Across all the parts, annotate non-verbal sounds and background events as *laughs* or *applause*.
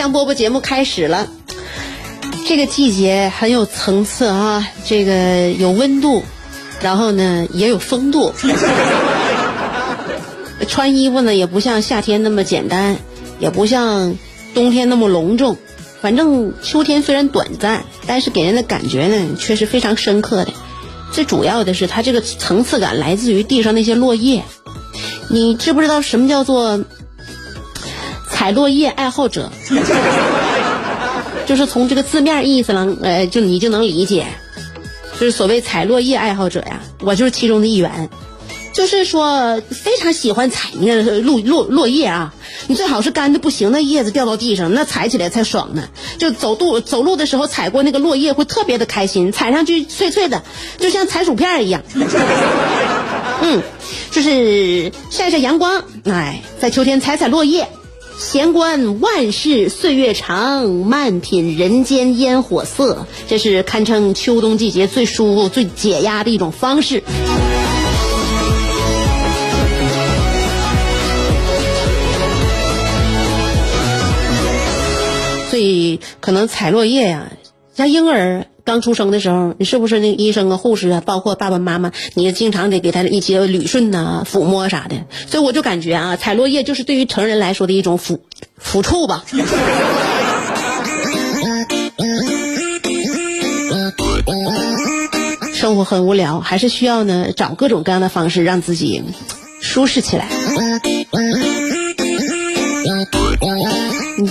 香饽饽节目开始了，这个季节很有层次啊，这个有温度，然后呢也有风度。*laughs* 穿衣服呢也不像夏天那么简单，也不像冬天那么隆重。反正秋天虽然短暂，但是给人的感觉呢却是非常深刻的。最主要的是它这个层次感来自于地上那些落叶。你知不知道什么叫做采落叶爱好者？就是从这个字面意思上，呃，就你就能理解，就是所谓采落叶爱好者呀，我就是其中的一员。就是说，非常喜欢采那个落落落叶啊，你最好是干的不行，那叶子掉到地上，那踩起来才爽呢。就走路走路的时候踩过那个落叶，会特别的开心，踩上去脆脆的，就像踩薯片一样。*laughs* 嗯，就是晒晒阳光，哎，在秋天采采落叶，闲观万事岁月长，慢品人间烟火色，这是堪称秋冬季节最舒服、最解压的一种方式。所以可能采落叶呀，像婴儿刚出生的时候，你是不是那医生啊、护士啊，包括爸爸妈妈，你经常得给他一些捋顺呐、抚摸啥的。所以我就感觉啊，采落叶就是对于成人来说的一种抚抚触吧。*laughs* 生活很无聊，还是需要呢找各种各样的方式让自己舒适起来。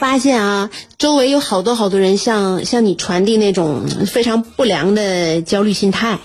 发现啊，周围有好多好多人向向你传递那种非常不良的焦虑心态，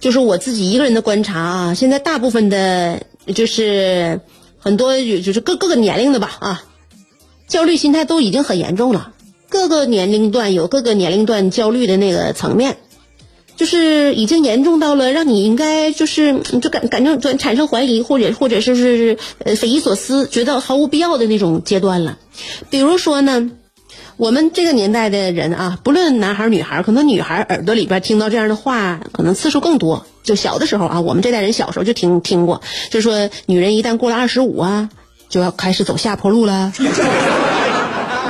就是我自己一个人的观察啊，现在大部分的，就是很多就是各各个年龄的吧啊，焦虑心态都已经很严重了，各个年龄段有各个年龄段焦虑的那个层面。就是已经严重到了让你应该就是就感感觉产生怀疑或者或者是是呃匪夷所思，觉得毫无必要的那种阶段了。比如说呢，我们这个年代的人啊，不论男孩女孩，可能女孩耳朵里边听到这样的话，可能次数更多。就小的时候啊，我们这代人小时候就听听过，就说女人一旦过了二十五啊，就要开始走下坡路了。*laughs*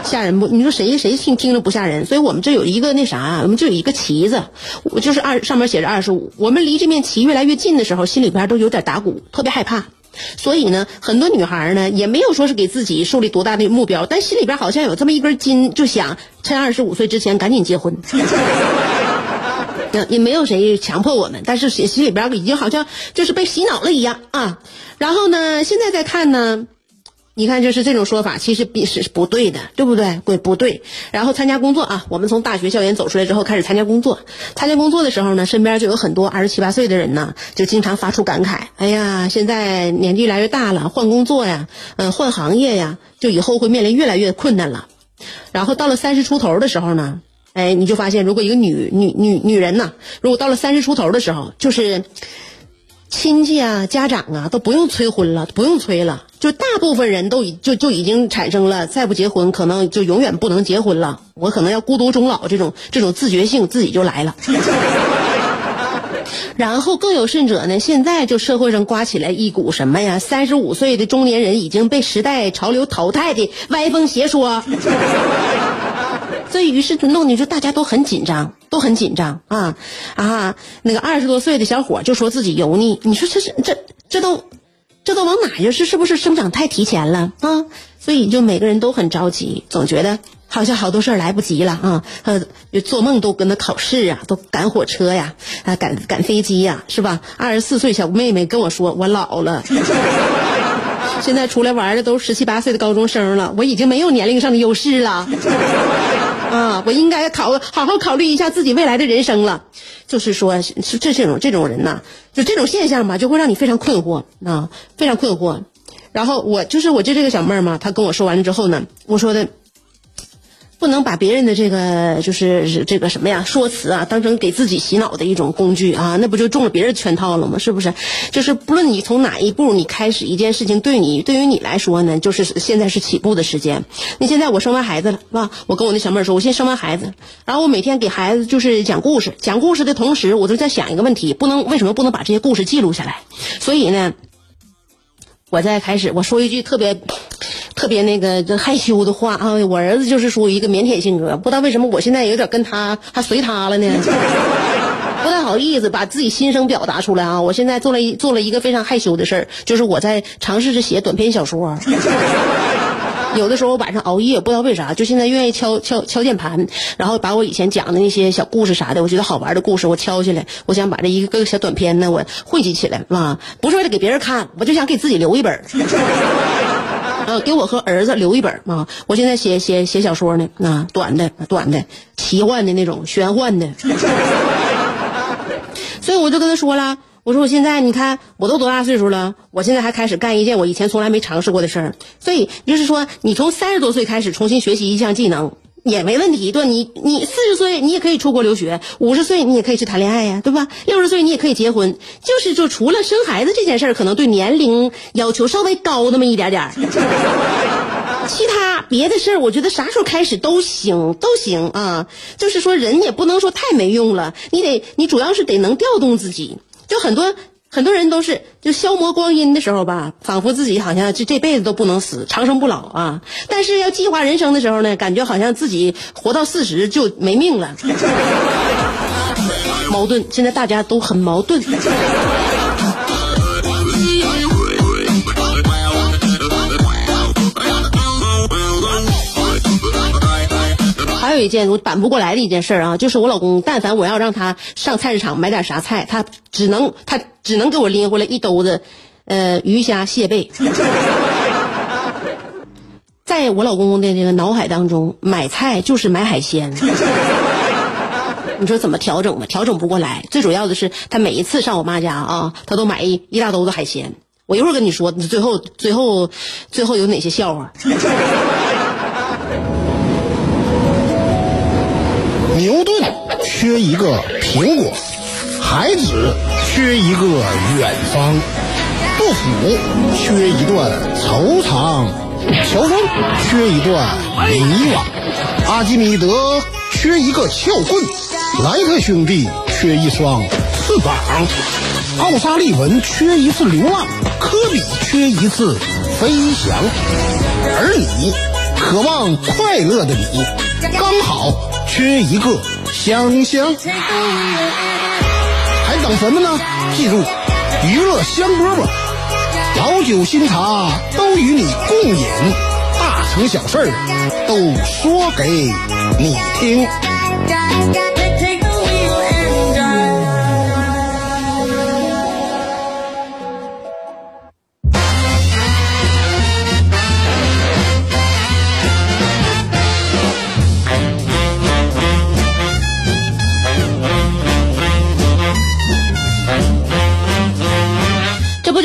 吓人不？你说谁谁听听着不吓人？所以我们这有一个那啥，我们就有一个旗子，我就是二上面写着二十五。我们离这面旗越来越近的时候，心里边都有点打鼓，特别害怕。所以呢，很多女孩呢也没有说是给自己树立多大的目标，但心里边好像有这么一根筋，就想趁二十五岁之前赶紧结婚。*laughs* 也没有谁强迫我们，但是心心里边已经好像就是被洗脑了一样啊。然后呢，现在再看呢。你看，就是这种说法，其实比是不对的，对不对？对不对？然后参加工作啊，我们从大学校园走出来之后，开始参加工作。参加工作的时候呢，身边就有很多二十七八岁的人呢，就经常发出感慨：“哎呀，现在年纪越来越大了，换工作呀，嗯，换行业呀，就以后会面临越来越困难了。”然后到了三十出头的时候呢，哎，你就发现，如果一个女女女女人呢，如果到了三十出头的时候，就是亲戚啊、家长啊都不用催婚了，不用催了。就大部分人都已就就已经产生了，再不结婚可能就永远不能结婚了。我可能要孤独终老，这种这种自觉性自己就来了。*laughs* 然后更有甚者呢，现在就社会上刮起来一股什么呀？三十五岁的中年人已经被时代潮流淘汰的歪风邪说。所以于是就弄的就大家都很紧张，都很紧张啊啊！那个二十多岁的小伙就说自己油腻，你说这是这这都。这都往哪去？是是不是生长太提前了啊？所以就每个人都很着急，总觉得好像好多事儿来不及了啊！呃，做梦都跟他考试啊，都赶火车呀，啊，赶赶飞机呀，是吧？二十四岁小妹妹跟我说，我老了，现在出来玩的都十七八岁的高中生了，我已经没有年龄上的优势了，啊，我应该考好好考虑一下自己未来的人生了。就是说，是这这种这种人呐，就这种现象吧，就会让你非常困惑啊，非常困惑。然后我就是我就这个小妹儿嘛，她跟我说完了之后呢，我说的。不能把别人的这个就是这个什么呀说辞啊当成给自己洗脑的一种工具啊，那不就中了别人圈套了吗？是不是？就是不论你从哪一步你开始一件事情，对你对于你来说呢，就是现在是起步的时间。那现在我生完孩子了，是吧？我跟我那小妹儿说，我先生完孩子，然后我每天给孩子就是讲故事，讲故事的同时，我就在想一个问题：不能为什么不能把这些故事记录下来？所以呢，我在开始我说一句特别。特别那个害羞的话 *laughs* 啊，我儿子就是属于一个腼腆性格，不知道为什么我现在有点跟他还随他了呢，*laughs* 不太好意思把自己心声表达出来啊。我现在做了一做了一个非常害羞的事儿，就是我在尝试着写短篇小说。*laughs* 有的时候晚上熬夜，不知道为啥，就现在愿意敲敲敲键盘，然后把我以前讲的那些小故事啥的，我觉得好玩的故事，我敲下来，我想把这一个个小短篇呢，我汇集起来啊，不是为了给别人看，我就想给自己留一本。呃，给我和儿子留一本啊！我现在写写写小说呢，啊，短的短的，奇幻的那种，玄幻的。*laughs* 所以我就跟他说了，我说我现在你看我都多大岁数了，我现在还开始干一件我以前从来没尝试过的事儿。所以就是说，你从三十多岁开始重新学习一项技能。也没问题，对，你你四十岁你也可以出国留学，五十岁你也可以去谈恋爱呀，对吧？六十岁你也可以结婚，就是就除了生孩子这件事儿，可能对年龄要求稍微高那么一点点儿，*laughs* 其他别的事儿，我觉得啥时候开始都行，都行啊。就是说人也不能说太没用了，你得你主要是得能调动自己，就很多。很多人都是就消磨光阴的时候吧，仿佛自己好像这这辈子都不能死，长生不老啊。但是要计划人生的时候呢，感觉好像自己活到四十就没命了。*laughs* 矛盾，现在大家都很矛盾。还有一件我板不过来的一件事啊，就是我老公，但凡我要让他上菜市场买点啥菜，他只能他只能给我拎回来一兜子，呃，鱼虾蟹贝。*laughs* 在我老公的这个脑海当中，买菜就是买海鲜。你说怎么调整吧？调整不过来。最主要的是，他每一次上我妈家啊，他都买一一大兜子海鲜。我一会儿跟你说，最后最后最后有哪些笑话。缺一个苹果，孩子缺一个远方，杜甫缺一段。惆怅，乔峰缺一段迷惘，阿基米德缺一个撬棍，莱特兄弟缺一双翅膀，奥沙利文缺一次流浪，科比缺一次飞翔，而你渴望快乐的你，刚好。缺一个香香，还等什么呢？记住，娱乐香饽饽，老酒新茶都与你共饮，大成小事都说给你听。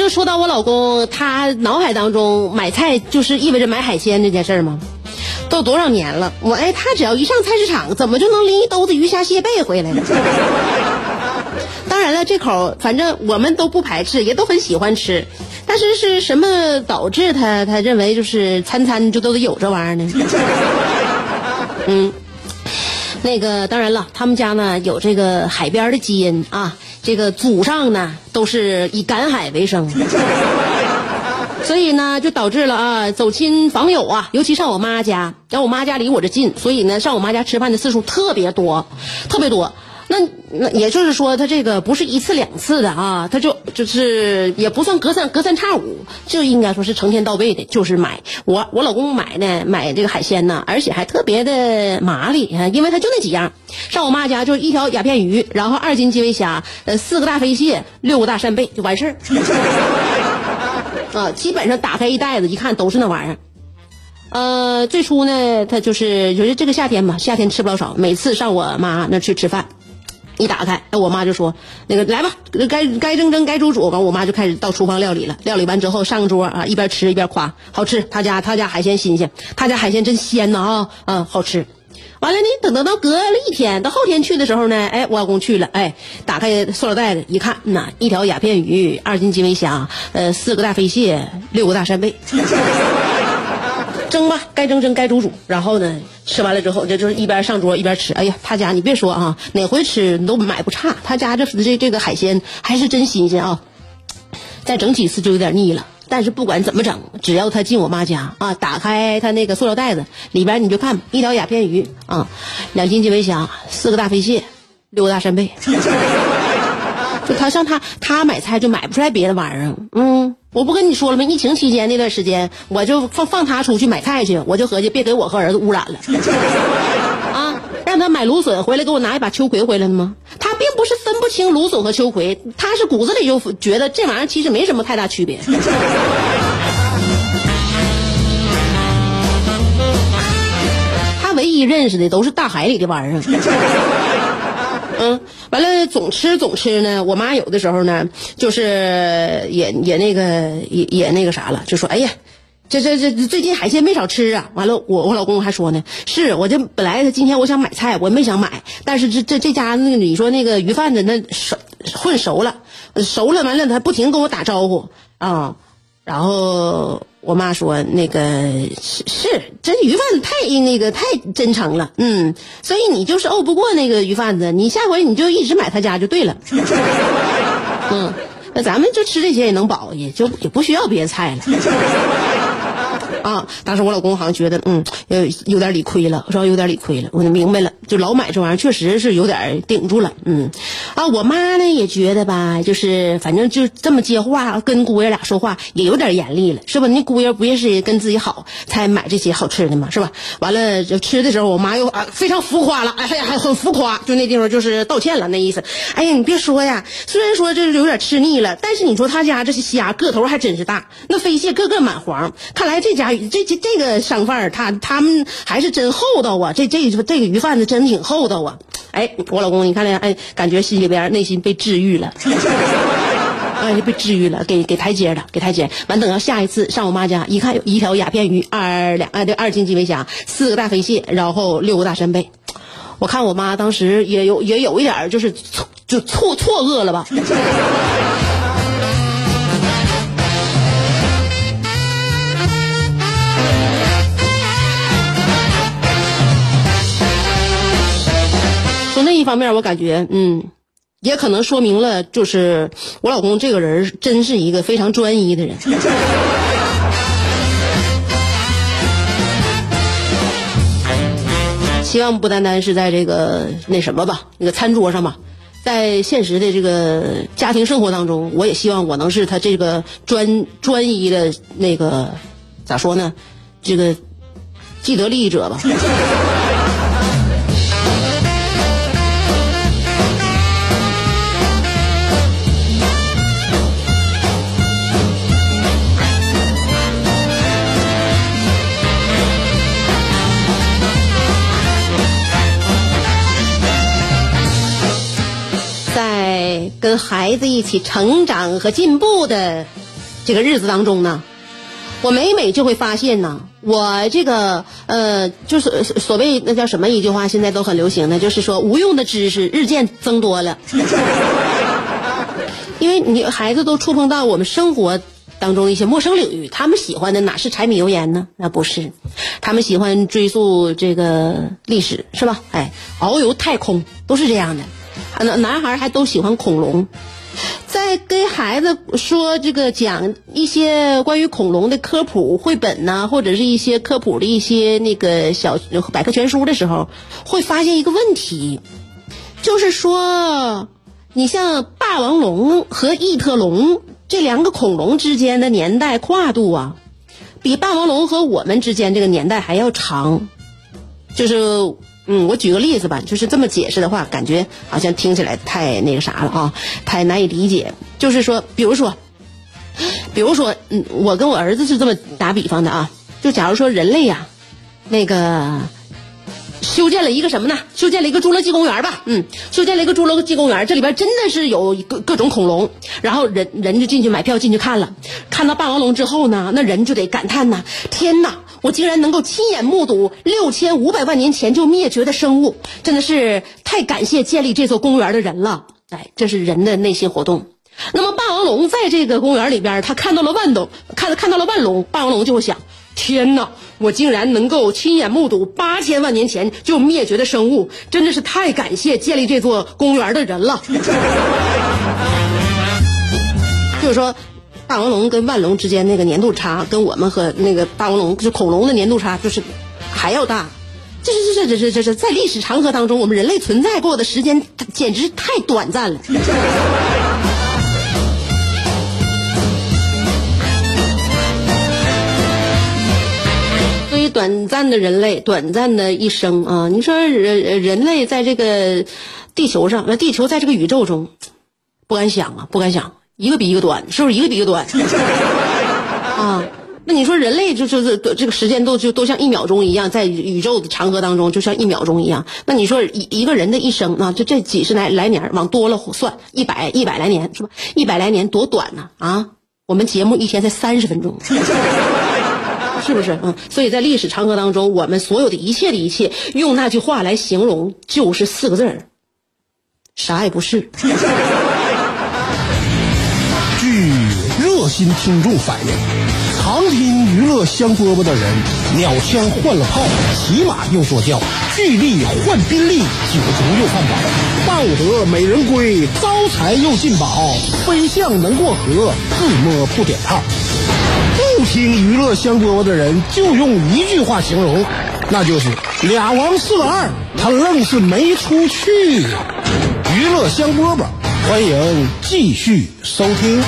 说到我老公，他脑海当中买菜就是意味着买海鲜这件事儿吗？都多少年了，我哎，他只要一上菜市场，怎么就能拎一兜子鱼虾蟹贝回来呢？当然了，这口反正我们都不排斥，也都很喜欢吃。但是是什么导致他他认为就是餐餐就都得有这玩意儿呢？嗯，那个当然了，他们家呢有这个海边的基因啊。这个祖上呢都是以赶海为生，*laughs* 所以呢就导致了啊走亲访友啊，尤其上我妈家，然后我妈家离我这近，所以呢上我妈家吃饭的次数特别多，特别多。那那也就是说，他这个不是一次两次的啊，他就就是也不算隔三隔三差五，就应该说是成天到位的，就是买我我老公买呢，买这个海鲜呢，而且还特别的麻利啊，因为他就那几样，上我妈家就一条鸦片鱼，然后二斤基围虾，呃四个大飞蟹，六个大扇贝就完事儿。*laughs* 啊，基本上打开一袋子一看都是那玩意儿。呃，最初呢，他就是就是这个夏天嘛，夏天吃不了少，每次上我妈那去吃饭。一打开，那我妈就说：“那个来吧，该该蒸蒸，该煮煮。”完，我妈就开始到厨房料理了。料理完之后上桌啊，一边吃一边夸：“好吃，他家他家海鲜新鲜，他家海鲜真鲜呐啊，嗯，好吃。”完了呢，等等到隔了一天，到后天去的时候呢，哎，我老公去了，哎，打开塑料袋子一看，呐，一条鸦片鱼，二斤基围虾，呃，四个大飞蟹，六个大扇贝。*laughs* 蒸吧，该蒸蒸，该煮煮。然后呢，吃完了之后，这就是一边上桌一边吃。哎呀，他家你别说啊，哪回吃你都买不差。他家这这这个海鲜 *laughs* 还是真新鲜啊。再整几次就有点腻了。但是不管怎么整，只要他进我妈家啊，打开他那个塑料袋子，里边你就看一条鸦片鱼啊，两斤基围虾，四个大飞蟹，六个大扇贝。*laughs* 就他上他他买菜就买不出来别的玩意儿，嗯。我不跟你说了吗？疫情期间那段时间，我就放放他出去买菜去，我就合计别给我和儿子污染了，*laughs* 啊，让他买芦笋回来给我拿一把秋葵回来了吗？他并不是分不清芦笋和秋葵，他是骨子里就觉得这玩意儿其实没什么太大区别。*laughs* 他唯一认识的都是大海里的玩意儿。嗯，完了总吃总吃呢。我妈有的时候呢，就是也也那个也也那个啥了，就说：“哎呀，这这这最近海鲜没少吃啊。”完了，我我老公还说呢：“是，我这本来今天我想买菜，我没想买，但是这这这家那个你说那个鱼贩子那熟混熟了，熟了完了他不停跟我打招呼啊。”然后我妈说：“那个是是，这鱼贩子太那个太真诚了，嗯，所以你就是怄不过那个鱼贩子，你下回你就一直买他家就对了，*laughs* 嗯，那咱们就吃这些也能饱，也就也不需要别的菜了。”啊！当时我老公好像觉得，嗯，有有点理亏了，说有点理亏了。我就明白了，就老买这玩意儿，确实是有点顶住了。嗯，啊，我妈呢也觉得吧，就是反正就这么接话，跟姑爷俩说话也有点严厉了，是吧？那姑爷不也是跟自己好才买这些好吃的吗？是吧？完了就吃的时候，我妈又啊非常浮夸了，哎呀，还很浮夸，就那地方就是道歉了，那意思。哎呀，你别说呀，虽然说这有点吃腻了，但是你说他家这些虾个头还真是大，那飞蟹个个满黄，看来这家。这这这个商贩，他他们还是真厚道啊！这这这个鱼贩子真挺厚道啊！哎，我老公，你看呢？哎，感觉心里边内心被治愈了，*laughs* 哎，被治愈了，给给台阶了，给台阶。完，等到下一次上我妈家，一看有一条鸦片鱼，二两哎，对，二斤基围虾，四个大飞蟹，然后六个大扇贝。我看我妈当时也有也有一点就是就错错愕了吧。另一方面，我感觉，嗯，也可能说明了，就是我老公这个人真是一个非常专一的人。*laughs* 希望不单单是在这个那什么吧，那个餐桌上吧，在现实的这个家庭生活当中，我也希望我能是他这个专专一的那个咋说呢？这个既得利益者吧。跟孩子一起成长和进步的这个日子当中呢，我每每就会发现呢，我这个呃，就是所谓那叫什么一句话，现在都很流行的，就是说无用的知识日渐增多了。*laughs* 因为你孩子都触碰到我们生活当中一些陌生领域，他们喜欢的哪是柴米油盐呢？那不是，他们喜欢追溯这个历史，是吧？哎，遨游太空都是这样的。男男孩还都喜欢恐龙，在跟孩子说这个讲一些关于恐龙的科普绘本呐，或者是一些科普的一些那个小百科全书的时候，会发现一个问题，就是说，你像霸王龙和异特龙这两个恐龙之间的年代跨度啊，比霸王龙和我们之间这个年代还要长。就是，嗯，我举个例子吧，就是这么解释的话，感觉好像听起来太那个啥了啊，太难以理解。就是说，比如说，比如说，嗯，我跟我儿子是这么打比方的啊，就假如说人类呀，那个。修建了一个什么呢？修建了一个侏罗纪公园吧。嗯，修建了一个侏罗纪公园，这里边真的是有各各种恐龙。然后人人就进去买票进去看了，看到霸王龙之后呢，那人就得感叹呐：天呐！我竟然能够亲眼目睹六千五百万年前就灭绝的生物，真的是太感谢建立这座公园的人了。哎，这是人的内心活动。那么霸王龙在这个公园里边，他看到了万龙，看看到了万龙，霸王龙就会想：天哪！我竟然能够亲眼目睹八千万年前就灭绝的生物，真的是太感谢建立这座公园的人了。*laughs* 就是说，霸王龙跟万龙之间那个年度差，跟我们和那个霸王龙就恐龙的年度差，就是还要大。这是这这这这这在历史长河当中，我们人类存在过的时间简直太短暂了。短暂的人类，短暂的一生啊！你说人人类在这个地球上，那地球在这个宇宙中，不敢想啊，不敢想，一个比一个短，是不是一个比一个短？*laughs* 啊，那你说人类就就是这个时间都就都像一秒钟一样，在宇宙的长河当中就像一秒钟一样。那你说一一个人的一生啊，就这几十来来年，往多了算，一百一百来年是吧？一百来年多短呢啊！我们节目一天才三十分钟。*laughs* 是不是？嗯，所以在历史长河当中，我们所有的一切的一切，用那句话来形容，就是四个字儿：啥也不是。心听众反映，常听娱乐香饽饽的人，鸟枪换了炮，骑马又坐轿，巨力换宾利，酒足又饭饱，抱得美人归，招财又进宝，飞象能过河，自摸不点炮。不听娱乐香饽饽的人，就用一句话形容，那就是俩王四个二，他愣是没出去。娱乐香饽饽，欢迎继续收听。